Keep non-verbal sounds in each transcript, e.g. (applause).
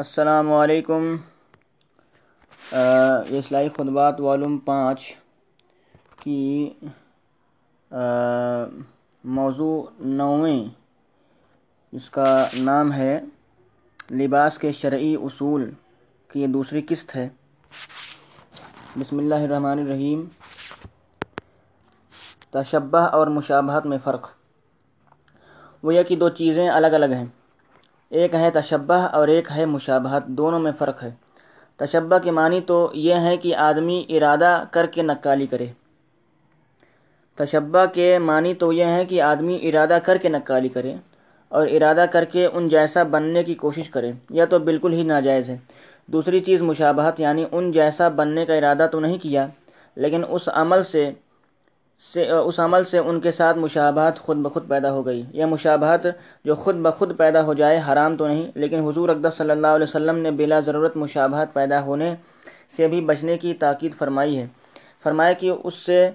السلام علیکم۔ یہ اصلاحی خطبات والوم پانچ کی موضوع نویں۔ اس کا نام ہے لباس کے شرعی اصول کی یہ دوسری قسط ہے۔ بسم اللہ الرحمن الرحیم۔ تشبہ اور مشابہت میں فرق۔ وہ یہ کہ دو چیزیں الگ الگ ہیں۔ ایک ہے تشبہ اور ایک ہے مشابہت، دونوں میں فرق ہے۔ تشبہ کے معنی تو یہ ہے کہ آدمی ارادہ کر کے نقالی کرے۔ تشبہ کے معنی تو یہ ہے کہ آدمی ارادہ کر کے نقالی کرے اور ارادہ کر کے ان جیسا بننے کی کوشش کرے، یہ تو بالکل ہی ناجائز ہے۔ دوسری چیز مشابہت یعنی ان جیسا بننے کا ارادہ تو نہیں کیا، لیکن اس عمل سے سے اس عمل سے ان کے ساتھ مشابہت خود بخود پیدا ہو گئی۔ یہ مشابہت جو خود بخود پیدا ہو جائے حرام تو نہیں، لیکن حضور اقدس صلی اللہ علیہ وسلم نے بلا ضرورت مشابہت پیدا ہونے سے بھی بچنے کی تاکید فرمائی ہے۔ فرمایا کہ اس سے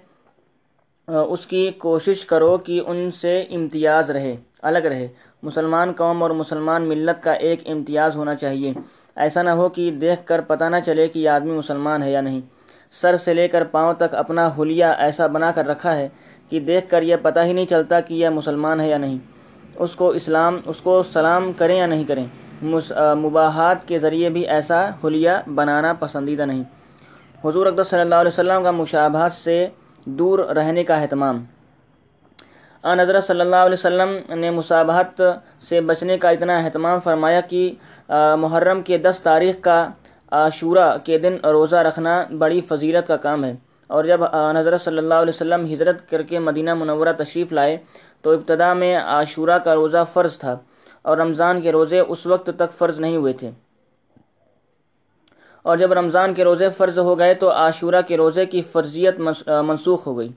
اس کی کوشش کرو کہ ان سے امتیاز رہے، الگ رہے۔ مسلمان قوم اور مسلمان ملت کا ایک امتیاز ہونا چاہیے۔ ایسا نہ ہو کہ دیکھ کر پتہ نہ چلے کہ یہ آدمی مسلمان ہے یا نہیں۔ سر سے لے کر پاؤں تک اپنا حلیہ ایسا بنا کر رکھا ہے کہ دیکھ کر یہ پتہ ہی نہیں چلتا کہ یہ مسلمان ہے یا نہیں۔ اس کو اسلام، اس کو سلام کریں یا نہیں کریں مباحات کے ذریعے بھی ایسا حلیہ بنانا پسندیدہ نہیں۔ حضور اقدس صلی اللہ علیہ وسلم کا مشابہات سے دور رہنے کا اہتمام۔ آن حضرت صلی اللہ علیہ وسلم نے مصابہت سے بچنے کا اتنا اہتمام فرمایا کہ محرم کے دس تاریخ کا عاشورہ کے دن روزہ رکھنا بڑی فضیلت کا کام ہے۔ اور جب حضرت صلی اللہ علیہ وسلم ہجرت کر کے مدینہ منورہ تشریف لائے تو ابتدا میں عاشورہ کا روزہ فرض تھا اور رمضان کے روزے اس وقت تک فرض نہیں ہوئے تھے۔ اور جب رمضان کے روزے فرض ہو گئے تو عاشورہ کے روزے کی فرضیت منسوخ ہو گئی۔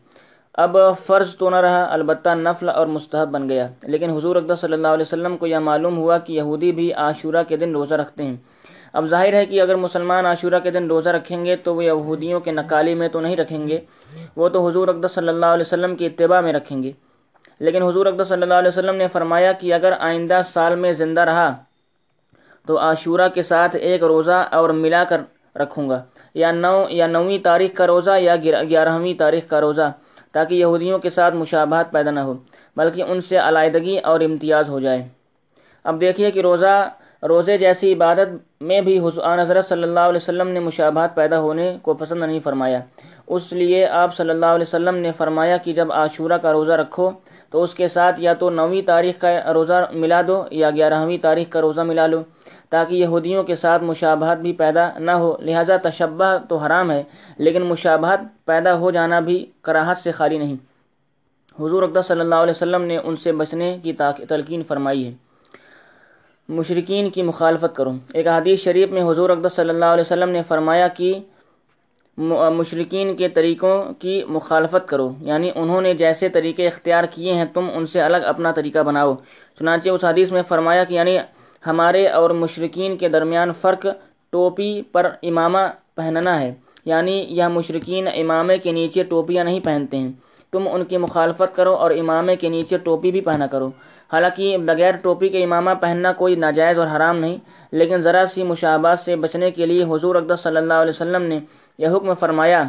اب فرض تو نہ رہا، البتہ نفل اور مستحب بن گیا۔ لیکن حضور اقدس صلی اللہ علیہ وسلم کو یہ معلوم ہوا کہ یہودی بھی عاشورہ کے دن روزہ رکھتے ہیں۔ اب ظاہر ہے کہ اگر مسلمان عاشورہ کے دن روزہ رکھیں گے تو وہ یہودیوں کے نکالی میں تو نہیں رکھیں گے، وہ تو حضور اقدس صلی اللہ علیہ وسلم کی اتباع میں رکھیں گے۔ لیکن حضور اقدس صلی اللہ علیہ وسلم نے فرمایا کہ اگر آئندہ سال میں زندہ رہا تو عاشورہ کے ساتھ ایک روزہ اور ملا کر رکھوں گا، یا نو، یا نویں تاریخ کا روزہ یا گیارہویں تاریخ کا روزہ، تاکہ یہودیوں کے ساتھ مشابہت پیدا نہ ہو، بلکہ ان سے علیحدگی اور امتیاز ہو جائے۔ اب دیکھیے کہ روزہ روزے جیسی عبادت میں بھی حضان حضرت صلی اللہ علیہ وسلم نے مشابہت پیدا ہونے کو پسند نہیں فرمایا۔ اس لیے آپ صلی اللہ علیہ وسلم نے فرمایا کہ جب عاشورہ کا روزہ رکھو تو اس کے ساتھ یا تو نویں تاریخ کا روزہ ملا دو یا گیارہویں تاریخ کا روزہ ملا لو تاکہ یہودیوں کے ساتھ مشابہت بھی پیدا نہ ہو۔ لہٰذا تشبہ تو حرام ہے، لیکن مشابہت پیدا ہو جانا بھی کراہت سے خالی نہیں۔ حضور اقدس صلی اللہ علیہ وسلم نے ان سے بچنے کی تلقین فرمائی ہے۔ مشرقین کی مخالفت کرو ایک حدیث شریف میں حضور اقدس صلی اللہ علیہ وسلم نے فرمایا کہ مشرقین کے طریقوں کی مخالفت کرو۔ یعنی انہوں نے جیسے طریقے اختیار کیے ہیں، تم ان سے الگ اپنا طریقہ بناؤ۔ چنانچہ اس حدیث میں فرمایا کہ یعنی ہمارے اور مشرقین کے درمیان فرق ٹوپی پر امامہ پہننا ہے۔ یعنی یہ مشرقین امامے کے نیچے ٹوپیاں نہیں پہنتے ہیں۔ تم ان کی مخالفت کرو اور امامے کے نیچے ٹوپی بھی پہنا کرو۔ حالانکہ بغیر ٹوپی کے امامہ پہننا کوئی ناجائز اور حرام نہیں، لیکن ذرا سی مشابات سے بچنے کے لیے حضور اقدس صلی اللہ علیہ وسلم نے یہ حکم فرمایا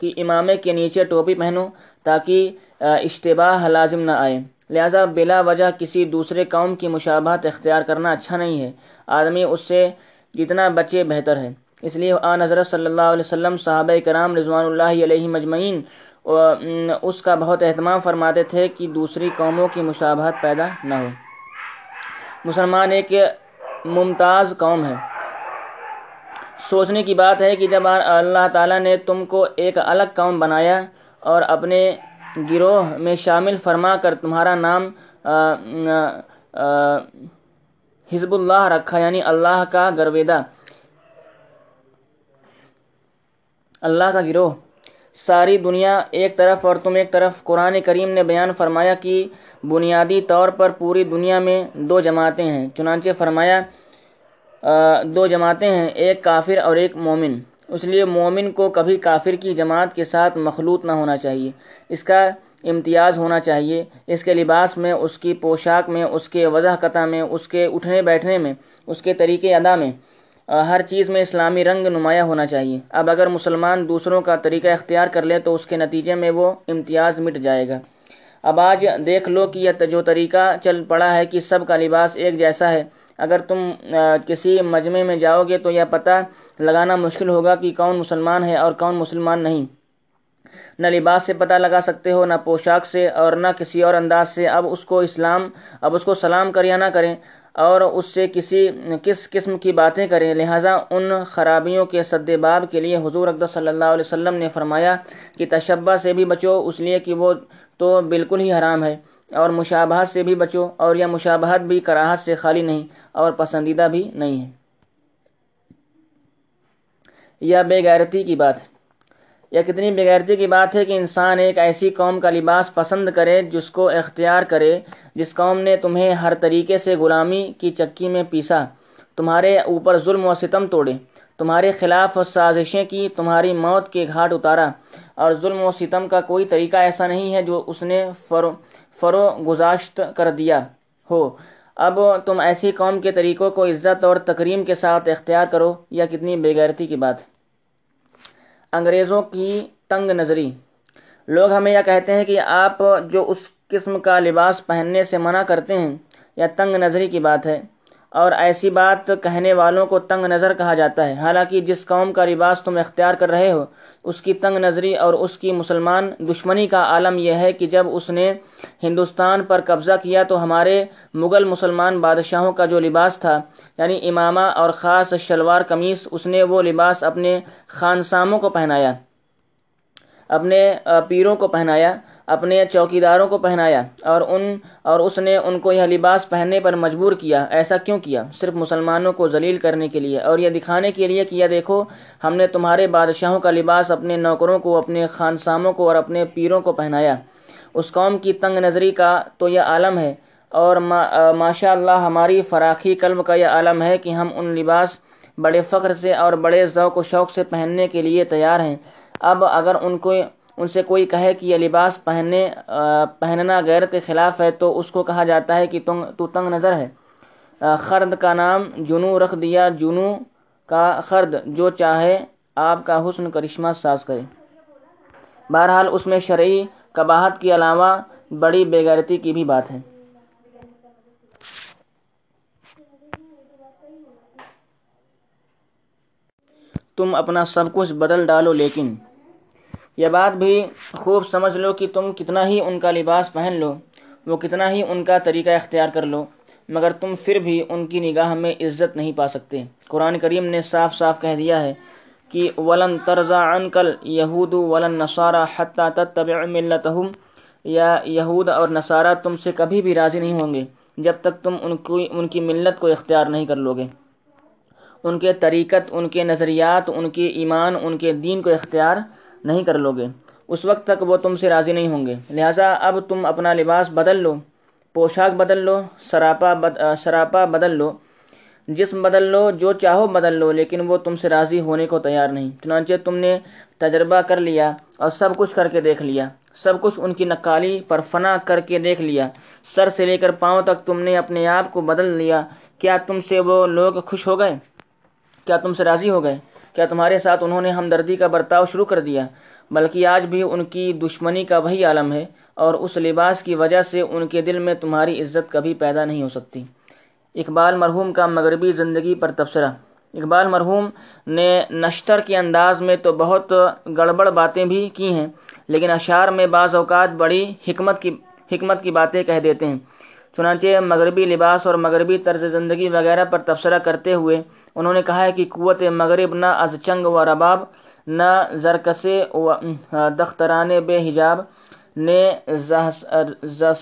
کہ امامے کے نیچے ٹوپی پہنو تاکہ اشتباہ لازم نہ آئے۔ لہذا بلا وجہ کسی دوسرے قوم کی مشابہت اختیار کرنا اچھا نہیں ہے۔ آدمی اس سے جتنا بچے بہتر ہے۔ اس لیے آن حضرت صلی اللہ علیہ وسلم، صحابہ کرام رضوان اللہ علیہ مجمعین اس کا بہت اہتمام فرماتے تھے کہ دوسری قوموں کی مشابہت پیدا نہ ہو۔ مسلمان ایک ممتاز قوم ہے۔ سوچنے کی بات ہے کہ جب اللہ تعالیٰ نے تم کو ایک الگ قوم بنایا اور اپنے گروہ میں شامل فرما کر تمہارا نام حزب اللہ رکھا یعنی اللہ کا گرویدہ، اللہ کا گروہ ساری دنیا ایک طرف اور تم ایک طرف قرآن کریم نے بیان فرمایا کہ بنیادی طور پر پوری دنیا میں دو جماعتیں ہیں۔ چنانچہ فرمایا دو جماعتیں ہیں، ایک کافر اور ایک مومن۔ اس لیے مومن کو کبھی کافر کی جماعت کے ساتھ مخلوط نہ ہونا چاہیے۔ اس کا امتیاز ہونا چاہیے۔ اس کے لباس میں، اس کی پوشاک میں، اس کے وضح قطع میں، اس کے اٹھنے بیٹھنے میں، اس کے طریقے ادا میں۔ ہر چیز میں اسلامی رنگ نمایاں ہونا چاہیے۔ اب اگر مسلمان دوسروں کا طریقہ اختیار کر لے تو اس کے نتیجے میں وہ امتیاز مٹ جائے گا۔ اب آج دیکھ لو کہ یہ جو طریقہ چل پڑا ہے کہ سب کا لباس ایک جیسا ہے، اگر تم کسی مجمع میں جاؤ گے تو یہ پتہ لگانا مشکل ہوگا کہ کون مسلمان ہے اور کون مسلمان نہیں۔ نہ لباس سے پتہ لگا سکتے ہو، نہ پوشاک سے اور نہ کسی اور انداز سے۔ اب اس کو اسلام، اب اس کو سلام کر یا نہ کریں اور اس سے کسی کس قسم کی باتیں کریں۔ لہٰذا ان خرابیوں کے سد باب کے لیے حضور اقدس صلی اللہ علیہ وسلم نے فرمایا کہ تشبہ سے بھی بچو، اس لیے کہ وہ تو بالکل ہی حرام ہے، اور مشابہت سے بھی بچو، اور یہ مشابہت بھی کراہت سے خالی نہیں، اور پسندیدہ بھی نہیں ہے۔ یا بے غیرتی کی بات۔ یہ کتنی بغیرتی کی بات ہے کہ انسان ایک ایسی قوم کا لباس پسند کرے جس کو اختیار کرے، جس قوم نے تمہیں ہر طریقے سے غلامی کی چکی میں پیسا، تمہارے اوپر ظلم و ستم توڑے، تمہارے خلاف سازشیں کی، تمہاری موت کے گھاٹ اتارا۔ اور ظلم و ستم کا کوئی طریقہ ایسا نہیں ہے جو اس نے فرو فرو گزاشت کر دیا ہو۔ اب تم ایسی قوم کے طریقوں کو عزت اور تکریم کے ساتھ اختیار کرو، یا کتنی بےغیرتی کی بات۔ انگریزوں کی تنگ نظری۔ لوگ ہمیں یہ کہتے ہیں کہ آپ جو اس قسم کا لباس پہننے سے منع کرتے ہیں یا تنگ نظری کی بات ہے۔ اور ایسی بات کہنے والوں کو تنگ نظر کہا جاتا ہے۔ حالانکہ جس قوم کا لباس تم اختیار کر رہے ہو اس کی تنگ نظری اور اس کی مسلمان دشمنی کا عالم یہ ہے کہ جب اس نے ہندوستان پر قبضہ کیا تو ہمارے مغل مسلمان بادشاہوں کا جو لباس تھا یعنی امامہ اور خاص شلوار قمیص، اس نے وہ لباس اپنے خانساموں کو پہنایا، اپنے پیروں کو پہنایا۔ اپنے چوکیداروں کو پہنایا اور ان اور اس نے ان کو یہ لباس پہننے پر مجبور کیا۔ ایسا کیوں کیا؟ صرف مسلمانوں کو ذلیل کرنے کے لیے۔ اور یہ دکھانے کے لیے کہ یہ دیکھو، ہم نے تمہارے بادشاہوں کا لباس اپنے نوکروں کو، اپنے خانساموں کو اور اپنے پیروں کو پہنایا۔ اس قوم کی تنگ نظری کا تو یہ عالم ہے۔ اور ماشاء اللہ ہماری فراخی قلب کا یہ عالم ہے کہ ہم ان لباس بڑے فخر سے اور بڑے ذوق و شوق سے پہننے کے لیے تیار ہیں۔ اب اگر ان کو ان سے کوئی کہے کہ یہ لباس پہننے پہننا غیرت کے خلاف ہے تو اس کو کہا جاتا ہے کہ تو تنگ نظر ہے۔ خرد کا نام جنو رکھ دیا، جنو کا خرد، جو چاہے آپ کا حسن کرشمہ ساز کرے۔ بہرحال اس میں شرعی قباحت کے علاوہ بڑی بےغیرتی کی بھی بات ہے۔ تم اپنا سب کچھ بدل ڈالو لیکن یہ بات بھی خوب سمجھ لو کہ تم کتنا ہی ان کا لباس پہن لو، وہ کتنا ہی ان کا طریقہ اختیار کر لو، مگر تم پھر بھی ان کی نگاہ میں عزت نہیں پا سکتے۔ قرآن کریم نے صاف صاف کہہ دیا ہے کہ ولن ترزا انکل یہود ولن نصارہ حتیٰ تتبع ملتہم یا یہود اور نصارہ تم سے کبھی بھی راضی نہیں ہوں گے جب تک تم ان کی ان کی ملت کو اختیار نہیں کر لو گے ان کے طریقت، ان کے نظریات، ان کے ایمان، ان کے دین کو اختیار نہیں کر لو گے۔ اس وقت تک وہ تم سے راضی نہیں ہوں گے۔ لہٰذا اب تم اپنا لباس بدل لو، پوشاک بدل لو، سراپا بد سراپا بدل لو، جسم بدل لو، جو چاہو بدل لو، لیکن وہ تم سے راضی ہونے کو تیار نہیں۔ چنانچہ تم نے تجربہ کر لیا اور سب کچھ کر کے دیکھ لیا۔ سب کچھ ان کی نقالی پر فنا کر کے دیکھ لیا۔ سر سے لے کر پاؤں تک تم نے اپنے آپ کو بدل لیا۔ کیا تم سے وہ لوگ خوش ہو گئے؟ کیا تم سے راضی ہو گئے؟ کیا تمہارے ساتھ انہوں نے ہمدردی کا برتاؤ شروع کر دیا؟ بلکہ آج بھی ان کی دشمنی کا وہی عالم ہے اور اس لباس کی وجہ سے ان کے دل میں تمہاری عزت کبھی پیدا نہیں ہو سکتی۔ اقبال مرحوم کا مغربی زندگی پر تبصرہ۔ اقبال مرحوم نے نشتر کے انداز میں تو بہت گڑبڑ باتیں بھی کی ہیں، لیکن اشعار میں بعض اوقات بڑی حکمت کی حکمت کی باتیں کہہ دیتے ہیں۔ چنانچہ مغربی لباس اور مغربی طرز زندگی وغیرہ پر تبصرہ کرتے ہوئے انہوں نے کہا ہے کہ قوت مغرب نہ از چنگ و رباب، نہ زرکسے و دختران بے حجاب، نے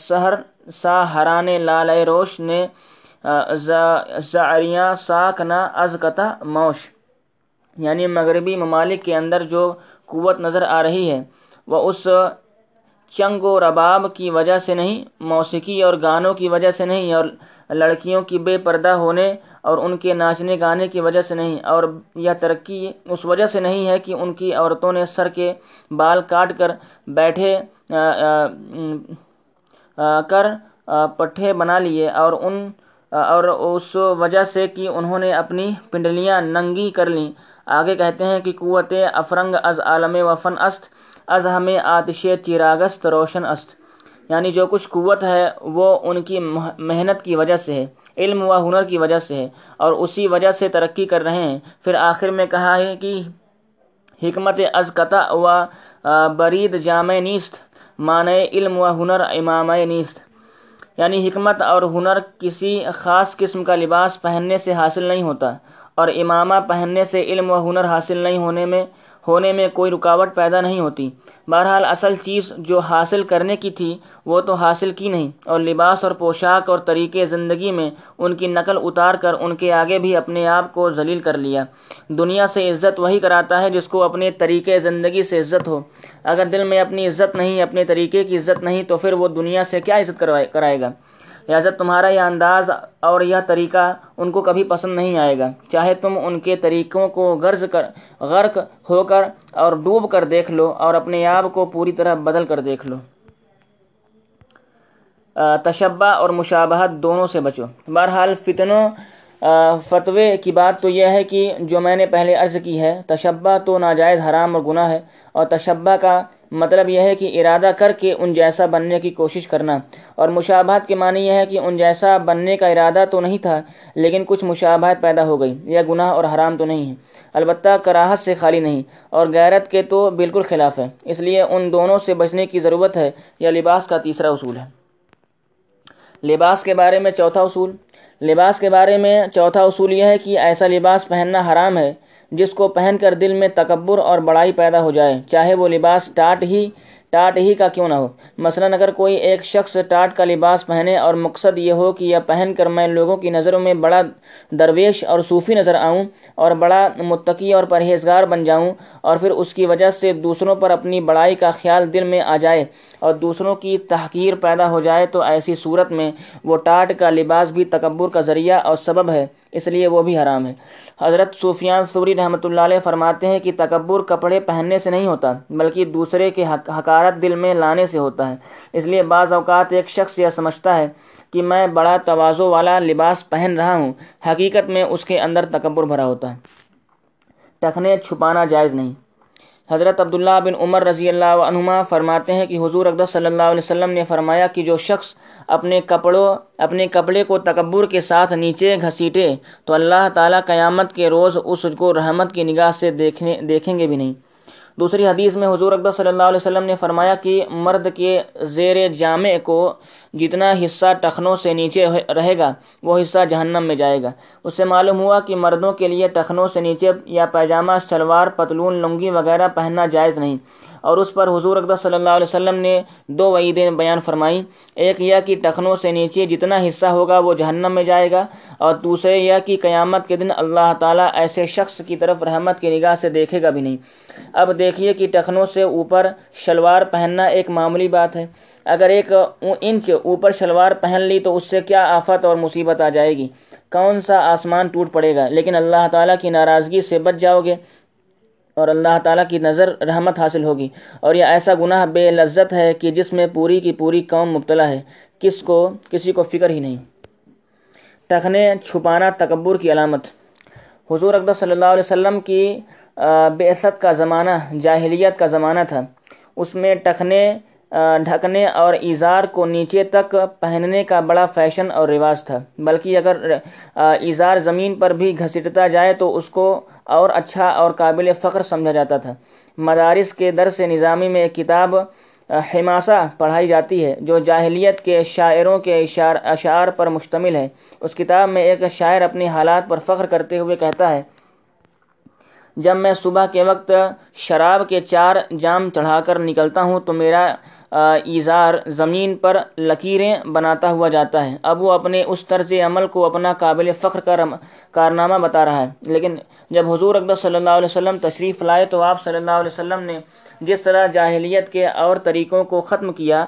زہر سا حران لال روش، نے زعریاں ساک نہ از قطع موش۔ یعنی مغربی ممالک کے اندر جو قوت نظر آ رہی ہے، وہ اس چنگ و رباب کی وجہ سے نہیں، موسیقی اور گانوں کی وجہ سے نہیں، اور لڑکیوں کی بے پردہ ہونے اور ان کے ناچنے گانے کی وجہ سے نہیں، اور یہ ترقی اس وجہ سے نہیں ہے کہ ان کی عورتوں نے سر کے بال کاٹ کر بیٹھے کر پٹھے بنا لیے، اور ان اور اس وجہ سے کہ انہوں نے اپنی پنڈلیاں ننگی کر لیں۔ آگے کہتے ہیں کہ قوت افرنگ از عالم وفن است، از ہمیں آتش چراغست روشن است۔ یعنی جو کچھ قوت ہے، وہ ان کی محنت کی وجہ سے ہے علم و ہنر کی وجہ سے ہے اور اسی وجہ سے ترقی کر رہے ہیں۔ پھر آخر میں کہا ہے کہ، حکمت از قطع و برید جامع نیست، معنی علم و ہنر امام نیست۔ یعنی حکمت اور ہنر کسی خاص قسم کا لباس پہننے سے حاصل نہیں ہوتا، اور امامہ پہننے سے علم و ہنر حاصل نہیں ہونے میں ہونے میں کوئی رکاوٹ پیدا نہیں ہوتی۔ بہرحال اصل چیز جو حاصل کرنے کی تھی، وہ تو حاصل کی نہیں۔ اور لباس اور پوشاک اور طریقے زندگی میں ان کی نقل اتار کر ان کے آگے بھی اپنے آپ کو ذلیل کر لیا۔ دنیا سے عزت وہی کراتا ہے جس کو اپنے طریقے زندگی سے عزت ہو۔ اگر دل میں اپنی عزت نہیں، اپنے طریقے کی عزت نہیں، تو پھر وہ دنیا سے کیا عزت کرائے گا؟ لہٰذا تمہارا یہ انداز اور یہ طریقہ ان کو کبھی پسند نہیں آئے گا، چاہے تم ان کے طریقوں کو غرض کر، غرق ہو کر اور ڈوب کر دیکھ لو اور اپنے آپ کو پوری طرح بدل کر دیکھ لو۔ تشبہ اور مشابہت دونوں سے بچو۔ بہرحال فتنوں فتوے کی بات تو یہ ہے کہ جو میں نے پہلے عرض کی ہے، تشبہ تو ناجائز، حرام اور گناہ ہے، اور تشبہ کا مطلب یہ ہے کہ ارادہ کر کے ان جیسا بننے کی کوشش کرنا۔ اور مشابہت کے معنی یہ ہے کہ ان جیسا بننے کا ارادہ تو نہیں تھا، لیکن کچھ مشابہت پیدا ہو گئی۔ یہ گناہ اور حرام تو نہیں ہے۔ البتہ کراہت سے خالی نہیں، اور غیرت کے تو بالکل خلاف ہے۔ اس لیے ان دونوں سے بچنے کی ضرورت ہے یہ لباس کا تیسرا اصول ہے۔ لباس کے بارے میں چوتھا اصول۔ لباس کے بارے میں چوتھا اصول یہ ہے کہ ایسا لباس پہننا حرام ہے جس کو پہن کر دل میں تکبر اور بڑائی پیدا ہو جائے، چاہے وہ لباس ٹاٹ ہی ٹاٹ ہی کا کیوں نہ ہو۔ مثلا اگر کوئی ایک شخص ٹاٹ کا لباس پہنے اور مقصد یہ ہو کہ یہ پہن کر میں لوگوں کی نظروں میں بڑا درویش اور صوفی نظر آؤں اور بڑا متقی اور پرہیزگار بن جاؤں اور پھر اس کی وجہ سے دوسروں پر اپنی بڑائی کا خیال دل میں آ جائے اور دوسروں کی تحقیر پیدا ہو جائے، تو ایسی صورت میں وہ ٹاٹ کا لباس بھی تکبر کا ذریعہ اور سبب ہے۔ اس لیے وہ بھی حرام ہے۔ حضرت صوفیان سوری رحمۃ اللہ علیہ فرماتے ہیں کہ تکبر کپڑے پہننے سے نہیں ہوتا، بلکہ دوسرے کے حکارت دل میں لانے سے ہوتا ہے۔ اس لیے بعض اوقات ایک شخص یہ سمجھتا ہے کہ میں بڑا توازو والا لباس پہن رہا ہوں، حقیقت میں اس کے اندر تکبر بھرا ہوتا ہے۔ ٹخنے چھپانا جائز نہیں۔ حضرت عبداللہ بن عمر رضی اللہ عنہما فرماتے ہیں کہ حضور اقدس صلی اللہ علیہ وسلم نے فرمایا کہ جو شخص اپنے کپڑوں، اپنے کپڑے کو تکبر کے ساتھ نیچے گھسیٹے تو اللہ تعالیٰ قیامت کے روز اس کو رحمت کی نگاہ سے دیکھنے، دیکھیں گے بھی نہیں۔ دوسری حدیث میں حضور اقدس صلی اللہ علیہ وسلم نے فرمایا کہ مرد کے زیر جامع کو جتنا حصہ ٹخنوں سے نیچے رہے گا، وہ حصہ جہنم میں جائے گا۔ اس سے معلوم ہوا کہ مردوں کے لیے ٹخنوں سے نیچے یا پیجامہ، شلوار، پتلون، لنگی وغیرہ پہننا جائز نہیں۔ اور اس پر حضور اقدس صلی اللہ علیہ وسلم نے دو وعیدیں بیان فرمائیں۔ ایک یہ کہ ٹخنوں سے نیچے جتنا حصہ ہوگا وہ جہنم میں جائے گا، اور دوسرے یہ کہ قیامت کے دن اللہ تعالیٰ ایسے شخص کی طرف رحمت کی نگاہ سے دیکھے گا بھی نہیں۔ اب دیکھیے کہ ٹخنوں سے اوپر شلوار پہننا ایک معمولی بات ہے۔ اگر ایک انچ اوپر شلوار پہن لی تو اس سے کیا آفت اور مصیبت آ جائے گی؟ کون سا آسمان ٹوٹ پڑے گا؟ لیکن اللہ تعالیٰ کی ناراضگی سے بچ جاؤ گے۔ اور اللہ تعالیٰ کی نظر رحمت حاصل ہوگی۔ اور یہ ایسا گناہ بے لذت ہے کہ جس میں پوری کی پوری قوم مبتلا ہے۔ کس کو؟ کسی کو فکر ہی نہیں۔ ٹخنے چھپانا تکبر کی علامت۔ حضور اقدس صلی اللہ علیہ وسلم کی بے کا زمانہ، جاہلیت کا زمانہ تھا۔ اس میں ٹخنے ڈھکنے اور ایزار کو نیچے تک پہننے کا بڑا فیشن اور رواج تھا۔ بلکہ اگر ایزار زمین پر بھی گھسیٹتا جائے تو اس کو اور اچھا اور قابل فخر سمجھا جاتا تھا۔ مدارس کے درس نظامی میں ایک کتاب حماسہ پڑھائی جاتی ہے، جو جاہلیت کے شاعروں کے اشعار پر مشتمل ہے۔ اس کتاب میں ایک شاعر اپنی حالات پر فخر کرتے ہوئے کہتا ہے، جب میں صبح کے وقت شراب کے چار جام چڑھا کر نکلتا ہوں تو میرا ایزار زمین پر لکیریں بناتا ہوا جاتا ہے۔ اب وہ اپنے اس طرز عمل کو اپنا قابل فخر کا کارنامہ بتا رہا ہے۔ لیکن جب حضور اقدس صلی اللہ علیہ وسلم تشریف لائے تو آپ صلی اللہ علیہ وسلم نے جس طرح جاہلیت کے اور طریقوں کو ختم کیا،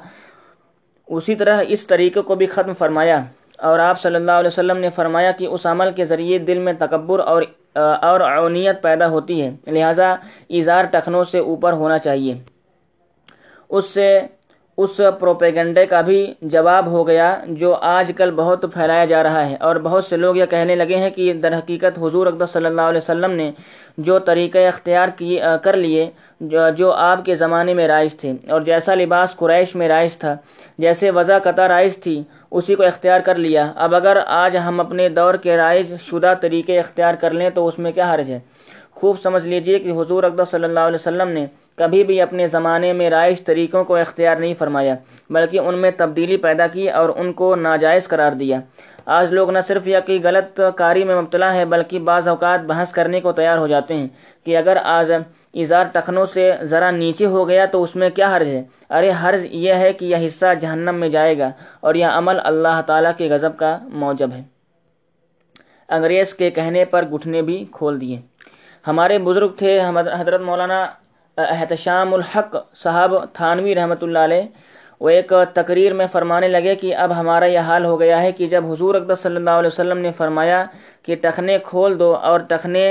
اسی طرح اس طریقے کو بھی ختم فرمایا۔ اور آپ صلی اللہ علیہ وسلم نے فرمایا کہ اس عمل کے ذریعے دل میں تکبر اور اور اونیت پیدا ہوتی ہے۔ لہٰذا اظہار ٹخنوں سے اوپر ہونا چاہیے۔ اس سے اس پروپیگنڈے کا بھی جواب ہو گیا جو آج کل بہت پھیلایا جا رہا ہے اور بہت سے لوگ یہ کہنے لگے ہیں کہ در حقیقت حضور اقدس صلی اللہ علیہ وسلم نے جو طریقہ اختیار کی کر لیے جو آپ کے زمانے میں رائج تھے اور جیسا لباس قریش میں رائج تھا، جیسے وضع قطع رائج تھی، اسی کو اختیار کر لیا۔ اب اگر آج ہم اپنے دور کے رائج شدہ طریقے اختیار کر لیں تو اس میں کیا حرج ہے؟ خوب سمجھ لیجیے کہ حضور اقدس صلی اللہ علیہ وسلم نے کبھی بھی اپنے زمانے میں رائج طریقوں کو اختیار نہیں فرمایا، بلکہ ان میں تبدیلی پیدا کی اور ان کو ناجائز قرار دیا۔ آج لوگ نہ صرف یہ کہ غلط کاری میں مبتلا ہے بلکہ بعض اوقات بحث کرنے کو تیار ہو جاتے ہیں کہ اگر آج اظہار ٹخنوں سے ذرا نیچے ہو گیا تو اس میں کیا حرج ہے؟ ارے، حرج یہ ہے کہ یہ حصہ جہنم میں جائے گا اور یہ عمل اللہ تعالیٰ کے غضب کا موجب ہے۔ انگریز کے کہنے پر گھٹنے بھی کھول دیے۔ ہمارے بزرگ تھے حضرت مولانا احتشام الحق صاحب تھانوی رحمۃ اللہ علیہ وہ ایک تقریر میں فرمانے لگے کہ اب ہمارا یہ حال ہو گیا ہے کہ جب حضور اقدس صلی اللہ علیہ وسلم نے فرمایا کہ ٹخنے کھول دو اور ٹخنے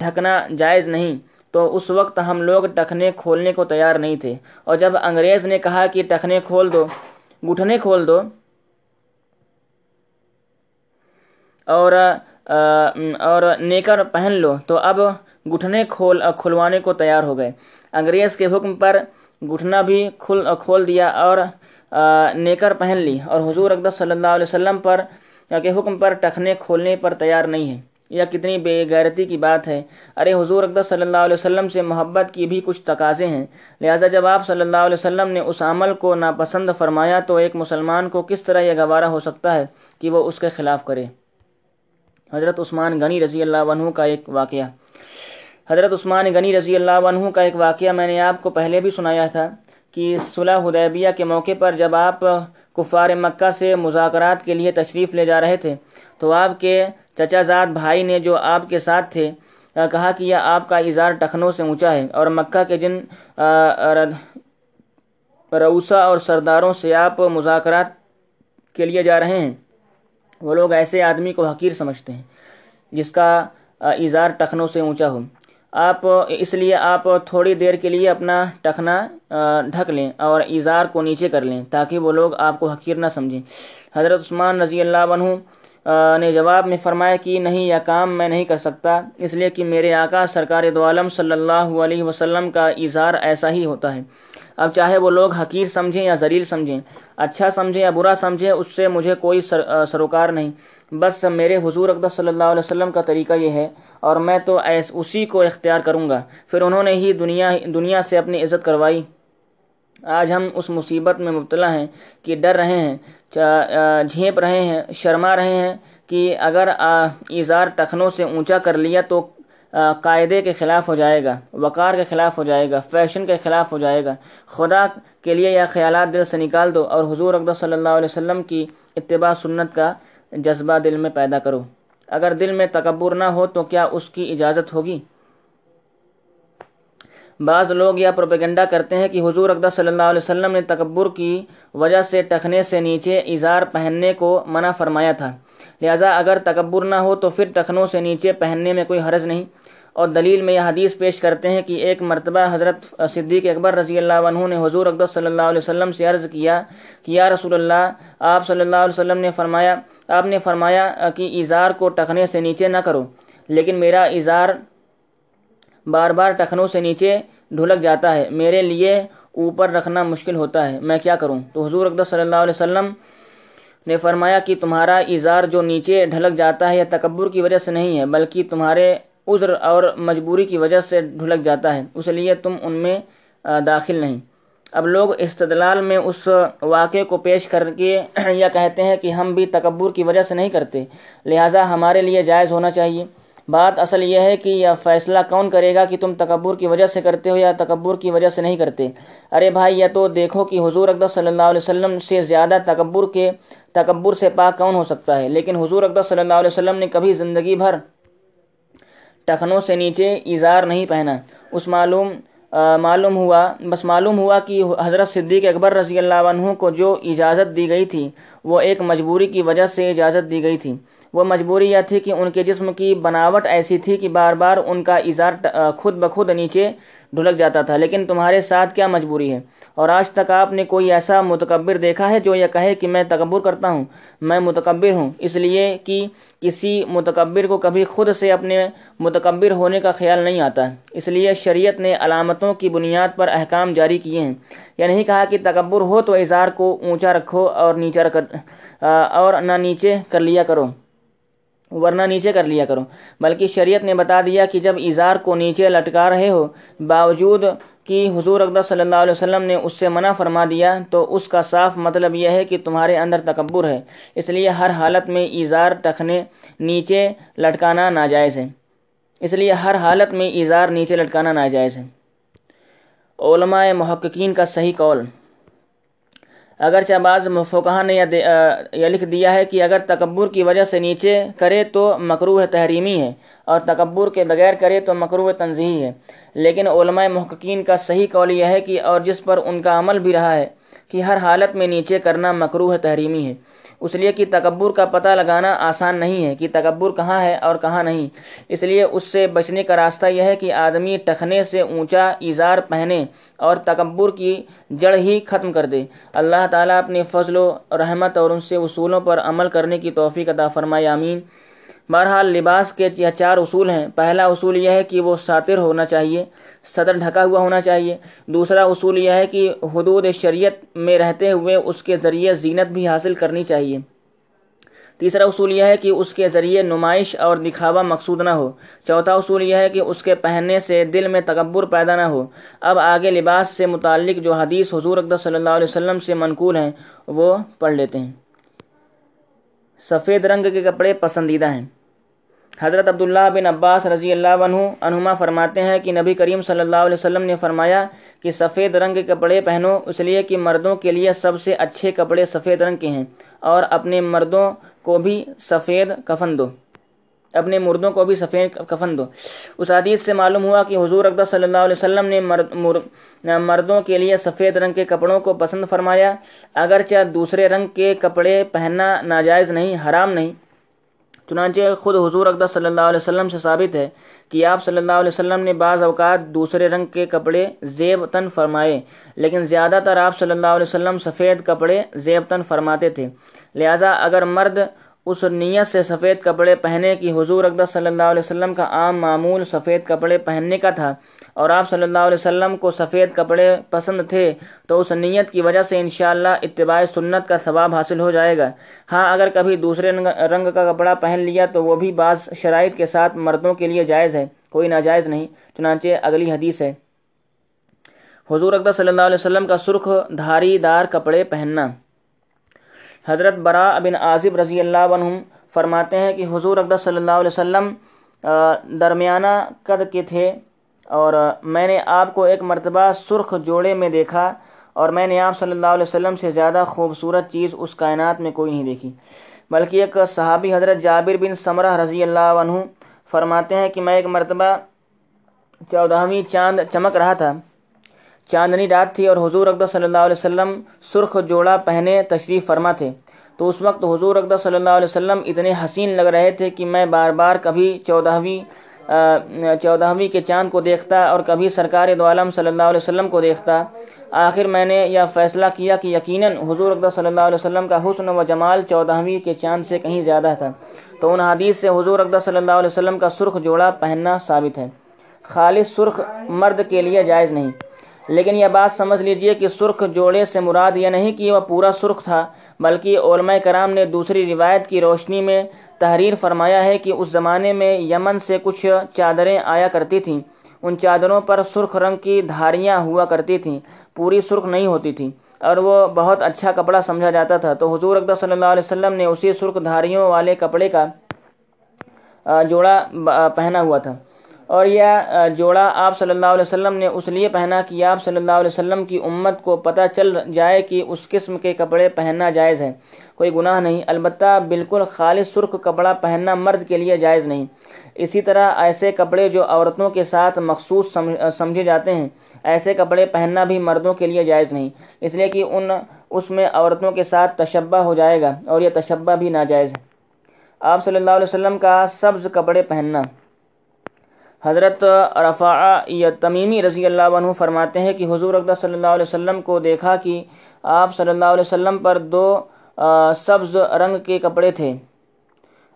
ڈھکنا جائز نہیں، تو اس وقت ہم لوگ ٹخنے کھولنے کو تیار نہیں تھے۔ اور جب انگریز نے کہا کہ ٹخنے کھول دو، گھٹنے کھول دو، اور اور نیکر پہن لو، تو اب گھٹنے کھول کھلوانے کو تیار ہو گئے۔ انگریز کے حکم پر گھٹنا بھی کھل کھول دیا اور نیکر پہن لی اور حضور اقدس صلی اللہ علیہ وسلم پر کے حکم پر ٹخنے کھولنے پر تیار نہیں ہے یہ کتنی بے غیرتی کی بات ہے۔ ارے حضور اقدس صلی اللہ علیہ وسلم سے محبت کی بھی کچھ تقاضے ہیں۔ لہٰذا جب آپ صلی اللہ علیہ وسلم نے اس عمل کو ناپسند فرمایا تو ایک مسلمان کو کس طرح یہ گوارہ ہو سکتا ہے کہ وہ اس کے خلاف کرے؟ حضرت عثمان غنی رضی اللہ عنہ کا ایک واقعہ۔ حضرت عثمان غنی رضی اللہ عنہ کا ایک واقعہ میں نے آپ کو پہلے بھی سنایا تھا کہ صلح حدیبیہ کے موقع پر جب آپ کفار مکہ سے مذاکرات کے لیے تشریف لے جا رہے تھے، تو آپ کے چچا زاد بھائی نے جو آپ کے ساتھ تھے کہا کہ یہ آپ کا اظہار ٹخنوں سے اونچا ہے اور مکہ کے جن روسا اور سرداروں سے آپ مذاکرات کے لیے جا رہے ہیں۔ وہ لوگ ایسے آدمی کو حقیر سمجھتے ہیں جس کا اظہار ٹخنوں سے اونچا ہو۔ آپ اس لیے آپ تھوڑی دیر کے لیے اپنا ٹخنا ڈھک لیں اور اظہار کو نیچے کر لیں تاکہ وہ لوگ آپ کو حقیر نہ سمجھیں۔ حضرت عثمان رضی اللہ عنہ نے جواب میں فرمایا کہ نہیں، یہ کام میں نہیں کر سکتا۔ اس لیے کہ میرے آقا سرکار دو عالم صلی اللہ علیہ وسلم کا اظہار ایسا ہی ہوتا ہے۔ اب چاہے وہ لوگ حقیر سمجھیں یا ذلیل سمجھیں اچھا سمجھیں یا برا سمجھیں، اس سے مجھے کوئی سروکار نہیں۔ بس میرے حضور اقدس صلی اللہ علیہ وسلم کا طریقہ یہ ہے، اور میں تو ایس، اسی کو اختیار کروں گا۔ پھر انہوں نے ہی دنیا دنیا سے اپنی عزت کروائی۔ آج ہم اس مصیبت میں مبتلا ہیں کہ ڈر رہے ہیں جھینپ رہے ہیں، شرما رہے ہیں کہ اگر اظہار ٹخنوں سے اونچا کر لیا تو قاعدے کے خلاف ہو جائے گا، وقار کے خلاف ہو جائے گا، فیشن کے خلاف ہو جائے گا۔ خدا کے لیے یہ خیالات دل سے نکال دو اور حضور اقدس صلی اللہ علیہ وسلم کی اتباع سنت کا جذبہ دل میں پیدا کرو۔ اگر دل میں تکبر نہ ہو تو کیا اس کی اجازت ہوگی؟ بعض لوگ یہ پروپیگنڈا کرتے ہیں کہ حضور اقدس صلی اللہ علیہ وسلم نے تکبر کی وجہ سے ٹخنے سے نیچے اظہار پہننے کو منع فرمایا تھا۔ لہٰذا اگر تکبر نہ ہو تو پھر ٹخنوں سے نیچے پہننے میں کوئی حرج نہیں۔ اور دلیل میں یہ حدیث پیش کرتے ہیں کہ ایک مرتبہ حضرت صدیق اکبر رضی اللہ عنہ نے حضور اقدس صلی اللہ علیہ وسلم سے عرض کیا کہ یا رسول اللہ، آپ صلی اللہ علیہ وسلم نے فرمایا، آپ نے فرمایا کہ اظہار کو ٹخنے سے نیچے نہ کرو، لیکن میرا اظہار بار بار ٹخنوں سے نیچے ڈھلک جاتا ہے، میرے لیے اوپر رکھنا مشکل ہوتا ہے، میں کیا کروں؟ تو حضور اقدس صلی اللہ علیہ وسلم نے فرمایا کہ تمہارا اظہار جو نیچے ڈھلک جاتا ہے، یہ تکبر کی وجہ سے نہیں ہے، بلکہ تمہارے عذر اور مجبوری کی وجہ سے ڈھلک جاتا ہے۔ اس لیے تم ان میں داخل نہیں۔ اب لوگ استدلال میں اس واقعے کو پیش کر کے (clears throat) یا کہتے ہیں کہ ہم بھی تکبر کی وجہ سے نہیں کرتے۔ لہٰذا ہمارے لیے جائز ہونا چاہیے۔ بات اصل یہ ہے کہ یہ فیصلہ کون کرے گا کہ تم تکبر کی وجہ سے کرتے ہو یا تکبر کی وجہ سے نہیں کرتے۔ ارے بھائی، یہ تو دیکھو کہ حضور اقدس صلی اللہ علیہ وسلم سے زیادہ تکبر کے، تکبر سے پاک کون ہو سکتا ہے؟ لیکن حضور اقدس صلی اللہ علیہ وسلم نے کبھی زندگی بھر ٹخنوں سے نیچے اظہار نہیں پہنا۔ اس معلوم معلوم ہوا، بس معلوم ہوا کہ حضرت صدیق اکبر رضی اللہ عنہ کو جو اجازت دی گئی تھی، وہ ایک مجبوری کی وجہ سے اجازت دی گئی تھی۔ وہ مجبوری یہ تھی کہ ان کے جسم کی بناوٹ ایسی تھی کہ بار بار ان کا اظہار خود بخود نیچے ڈھلک جاتا تھا، لیکن تمہارے ساتھ کیا مجبوری ہے؟ اور آج تک آپ نے کوئی ایسا متکبر دیکھا ہے جو یہ کہے کہ میں تکبر کرتا ہوں؟ میں متکبر ہوں، اس لیے کہ کسی متکبر کو کبھی خود سے اپنے متکبر ہونے کا خیال نہیں آتا۔ اس لیے شریعت نے علامتوں کی بنیاد پر احکام جاری کیے ہیں۔ یہ نہیں کہا کہ تکبر ہو تو اظہار کو اونچا رکھو اور نیچا اور نہ نیچے کر لیا کرو۔ ورنہ نیچے کر لیا کرو بلکہ شریعت نے بتا دیا کہ جب اظہار کو نیچے لٹکا رہے ہو، باوجود کہ حضور اقدس صلی اللہ علیہ وسلم نے اس سے منع فرما دیا، تو اس کا صاف مطلب یہ ہے کہ تمہارے اندر تکبر ہے۔ اس لیے ہر حالت میں اظہار ٹکنے نیچے لٹکانا ناجائز ہے۔ اس لیے ہر حالت میں اظہار نیچے لٹکانا ناجائز ہے۔ علماء محققین کا صحیح قول۔ اگرچہ بعض مفقہ نے یہ لکھ دیا ہے کہ اگر تکبر کی وجہ سے نیچے کرے تو مکروح تحریمی ہے اور تکبر کے بغیر کرے تو مکروح تنظیحی ہے۔ لیکن علماء محققین کا صحیح قول یہ ہے کہ اور جس پر ان کا عمل بھی رہا ہے کہ ہر حالت میں نیچے کرنا مکروح تحریمی ہے۔ اس لیے کہ تکبر کا پتہ لگانا آسان نہیں ہے کہ تکبر کہاں ہے اور کہاں نہیں۔ اس لیے اس سے بچنے کا راستہ یہ ہے کہ آدمی ٹخنے سے اونچا اظہار پہنے اور تکبر کی جڑ ہی ختم کر دے۔ اللہ تعالیٰ اپنے فضل و رحمت اور ان سے اصولوں پر عمل کرنے کی توفیق عطا فرمائے، آمین۔ بہرحال لباس کے یہ چار اصول ہیں۔ پہلا اصول یہ ہے کہ وہ ساتر ہونا چاہیے صدر ڈھکا ہوا ہونا چاہیے۔ دوسرا اصول یہ ہے کہ حدود شریعت میں رہتے ہوئے اس کے ذریعے زینت بھی حاصل کرنی چاہیے۔ تیسرا اصول یہ ہے کہ اس کے ذریعے نمائش اور دکھاوا مقصود نہ ہو۔ چوتھا اصول یہ ہے کہ اس کے پہننے سے دل میں تکبر پیدا نہ ہو۔ اب آگے لباس سے متعلق جو حدیث حضور اقدس صلی اللہ علیہ وسلم سے منقول ہیں، وہ پڑھ لیتے ہیں۔ سفید رنگ کے کپڑے پسندیدہ ہیں۔ حضرت عبداللہ بن عباس رضی اللہ عنہ عنہما فرماتے ہیں کہ نبی کریم صلی اللہ علیہ وسلم نے فرمایا کہ سفید رنگ کے کپڑے پہنو، اس لیے کہ مردوں کے لیے سب سے اچھے کپڑے سفید رنگ کے ہیں، اور اپنے مردوں کو بھی سفید کفن دو۔ اپنے مردوں کو بھی سفید کفن دو۔ اس حدیث سے معلوم ہوا کہ حضور اقدس صلی اللہ علیہ وسلم نے مردوں کے لیے سفید رنگ کے کپڑوں کو پسند فرمایا۔ اگرچہ دوسرے رنگ کے کپڑے پہننا ناجائز نہیں، حرام نہیں چنانچہ خود حضور اقدس صلی اللہ علیہ وسلم سے ثابت ہے کہ آپ صلی اللہ علیہ وسلم نے بعض اوقات دوسرے رنگ کے کپڑے زیب تن فرمائے، لیکن زیادہ تر آپ صلی اللہ علیہ وسلم سفید کپڑے زیب تن فرماتے تھے۔ لہٰذا اگر مرد اس نیت سے سفید کپڑے پہنے کی حضور اقدس صلی اللہ علیہ وسلم کا عام معمول سفید کپڑے پہننے کا تھا اور آپ صلی اللہ علیہ وسلم کو سفید کپڑے پسند تھے تو اس نیت کی وجہ سے انشاءاللہ اتباع سنت کا ثواب حاصل ہو جائے گا۔ ہاں اگر کبھی دوسرے رنگ کا کپڑا پہن لیا تو وہ بھی بعض شرائط کے ساتھ مردوں کے لیے جائز ہے، کوئی ناجائز نہیں، چنانچہ اگلی حدیث ہے۔ حضور اقدس صلی اللہ علیہ وسلم کا سرخ دھاری دار کپڑے پہننا۔ حضرت برا بن عازب رضی اللہ عنہ فرماتے ہیں کہ حضور اقدس صلی اللہ علیہ وسلم درمیانہ قد کے تھے۔ اور میں نے آپ کو ایک مرتبہ سرخ جوڑے میں دیکھا اور میں نے آپ صلی اللہ علیہ وسلم سے زیادہ خوبصورت چیز اس کائنات میں کوئی نہیں دیکھی۔ بلکہ ایک صحابی حضرت جابر بن ثمرہ رضی اللہ عنہ فرماتے ہیں کہ میں ایک مرتبہ چودہویں چاند چمک رہا تھا۔ چاندنی رات تھی اور حضور اقدس صلی اللہ علیہ وسلم سرخ جوڑا پہنے تشریف فرما تھے۔ تو اس وقت حضور اقدس صلی اللہ علیہ وسلم اتنے حسین لگ رہے تھے کہ میں بار بار کبھی چودہویں چودہویں کے چاند کو دیکھتا اور کبھی سرکار دو عالم صلی اللہ علیہ وسلم کو دیکھتا۔ آخر میں نے یہ فیصلہ کیا کہ یقیناً حضور اقدس صلی اللہ علیہ وسلم کا حسن و جمال چودہویں کے چاند سے کہیں زیادہ تھا۔ تو ان حدیث سے حضور اقدس صلی اللہ علیہ وسلم کا سرخ جوڑا پہننا ثابت ہے۔ خالص سرخ مرد کے لیے جائز نہیں۔ لیکن یہ بات سمجھ لیجیے کہ سرخ جوڑے سے مراد یہ نہیں کہ وہ پورا سرخ تھا، بلکہ علماء کرام نے دوسری روایت کی روشنی میں تحریر فرمایا ہے کہ اس زمانے میں یمن سے کچھ چادریں آیا کرتی تھیں۔ ان چادروں پر سرخ رنگ کی دھاریاں ہوا کرتی تھیں۔ پوری سرخ نہیں ہوتی تھیں اور وہ بہت اچھا کپڑا سمجھا جاتا تھا۔ تو حضور اقدس صلی اللہ علیہ وسلم نے اسی سرخ دھاریوں والے کپڑے کا جوڑا پہنا ہوا تھا۔ اور یہ جوڑا آپ صلی اللہ علیہ وسلم نے اس لیے پہنا کہ آپ صلی اللہ علیہ وسلم کی امت کو پتہ چل جائے کہ اس قسم کے کپڑے پہننا جائز ہے کوئی گناہ نہیں، البتہ بالکل خالص سرخ کپڑا پہننا مرد کے لیے جائز نہیں۔ اسی طرح ایسے کپڑے جو عورتوں کے ساتھ مخصوص سمجھے جاتے ہیں، ایسے کپڑے پہننا بھی مردوں کے لیے جائز نہیں۔ اس لیے کہ ان، اس میں عورتوں کے ساتھ تشبہ ہو جائے گا اور یہ تشبہ بھی ناجائز ہے۔ آپ صلی اللہ علیہ وسلم کا سبز کپڑے پہننا۔ حضرت رفاع یا تمیمی رضی اللہ عنہ فرماتے ہیں کہ حضور اقدس صلی اللہ علیہ وسلم کو دیکھا کہ آپ صلی اللہ علیہ وسلم پر دو سبز رنگ کے کپڑے تھے۔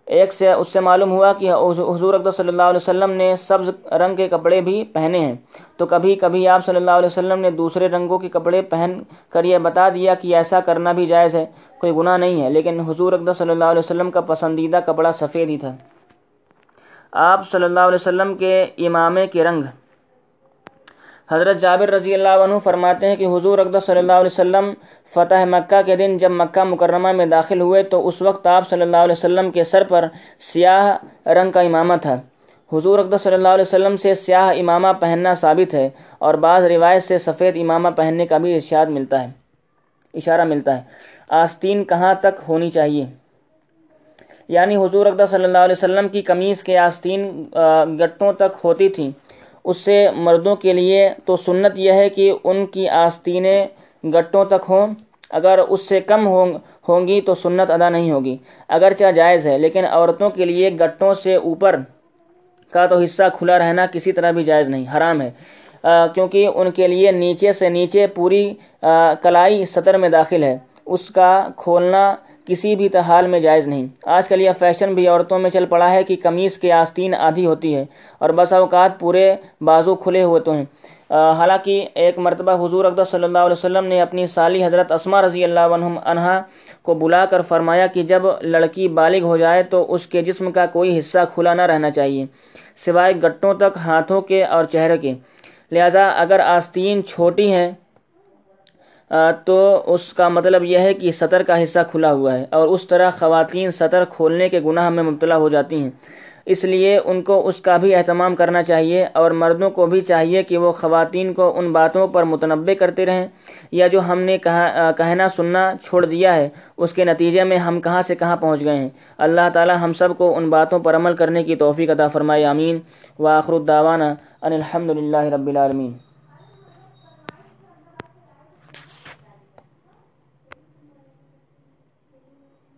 ایک سے اس سے معلوم ہوا کہ حضور اقدس صلی اللہ علیہ وسلم نے سبز رنگ کے کپڑے بھی پہنے ہیں۔ تو کبھی کبھی آپ صلی اللہ علیہ وسلم نے دوسرے رنگوں کے کپڑے پہن کر یہ بتا دیا کہ ایسا کرنا بھی جائز ہے، کوئی گناہ نہیں ہے۔ لیکن حضور اقدس صلی اللہ علیہ وسلم کا پسندیدہ کپڑا سفید ہی تھا۔ آپ صلی اللہ علیہ وسلم کے امامے کے رنگ حضرت جابر رضی اللہ عنہ فرماتے ہیں کہ حضور اقدس صلی اللہ علیہ وسلم فتح مکہ کے دن جب مکہ مکرمہ میں داخل ہوئے تو اس وقت آپ صلی اللہ علیہ وسلم کے سر پر سیاہ رنگ کا امامہ تھا۔ حضور اقدس صلی اللہ علیہ وسلم سے سیاہ امامہ پہننا ثابت ہے اور بعض روایت سے سفید امامہ پہننے کا بھی ارشاد ملتا ہے، اشارہ ملتا ہے۔ آستین کہاں تک ہونی چاہیے؟ یعنی حضور اقدس صلی اللہ علیہ وسلم کی قمیض کے آستین گٹوں تک ہوتی تھیں۔ اس سے مردوں کے لیے تو سنت یہ ہے کہ ان کی آستینیں گٹوں تک ہوں۔ اگر اس سے کم ہوں ہوں گی تو سنت ادا نہیں ہوگی۔ اگرچہ جائز ہے، لیکن عورتوں کے لیے گٹوں سے اوپر کا تو حصہ کھلا رہنا کسی طرح بھی جائز نہیں، حرام ہے۔ کیونکہ ان کے لیے نیچے سے نیچے پوری کلائی سطر میں داخل ہے۔ اس کا کھولنا کسی بھی حال میں جائز نہیں۔ آج کل یہ فیشن بھی عورتوں میں چل پڑا ہے کہ قمیص کے آستین آدھی ہوتی ہے اور بس اوقات پورے بازو کھلے ہوتے ہیں۔ حالانکہ ایک مرتبہ حضور اقدس صلی اللہ علیہ وسلم نے اپنی سالی حضرت اسما رضی اللہ عنہ عنہا کو بلا کر فرمایا کہ جب لڑکی بالغ ہو جائے تو اس کے جسم کا کوئی حصہ کھلا نہ رہنا چاہیے، سوائے گٹوں تک ہاتھوں کے اور چہرے کے۔ لہذا اگر آستین چھوٹی ہیں تو اس کا مطلب یہ ہے کہ سطر کا حصہ کھلا ہوا ہے اور اس طرح خواتین سطر کھولنے کے گناہ میں مبتلا ہو جاتی ہیں۔ اس لیے ان کو اس کا بھی اہتمام کرنا چاہیے اور مردوں کو بھی چاہیے کہ وہ خواتین کو ان باتوں پر متنوع کرتے رہیں۔ یا جو ہم نے کہا کہنا سننا چھوڑ دیا ہے، اس کے نتیجے میں ہم کہاں سے کہاں پہنچ گئے ہیں۔ اللہ تعالی ہم سب کو ان باتوں پر عمل کرنے کی توفیق عطا فرمائے، آمین۔ وآخر الدعوانا ان الحمد للہ رب العالمین۔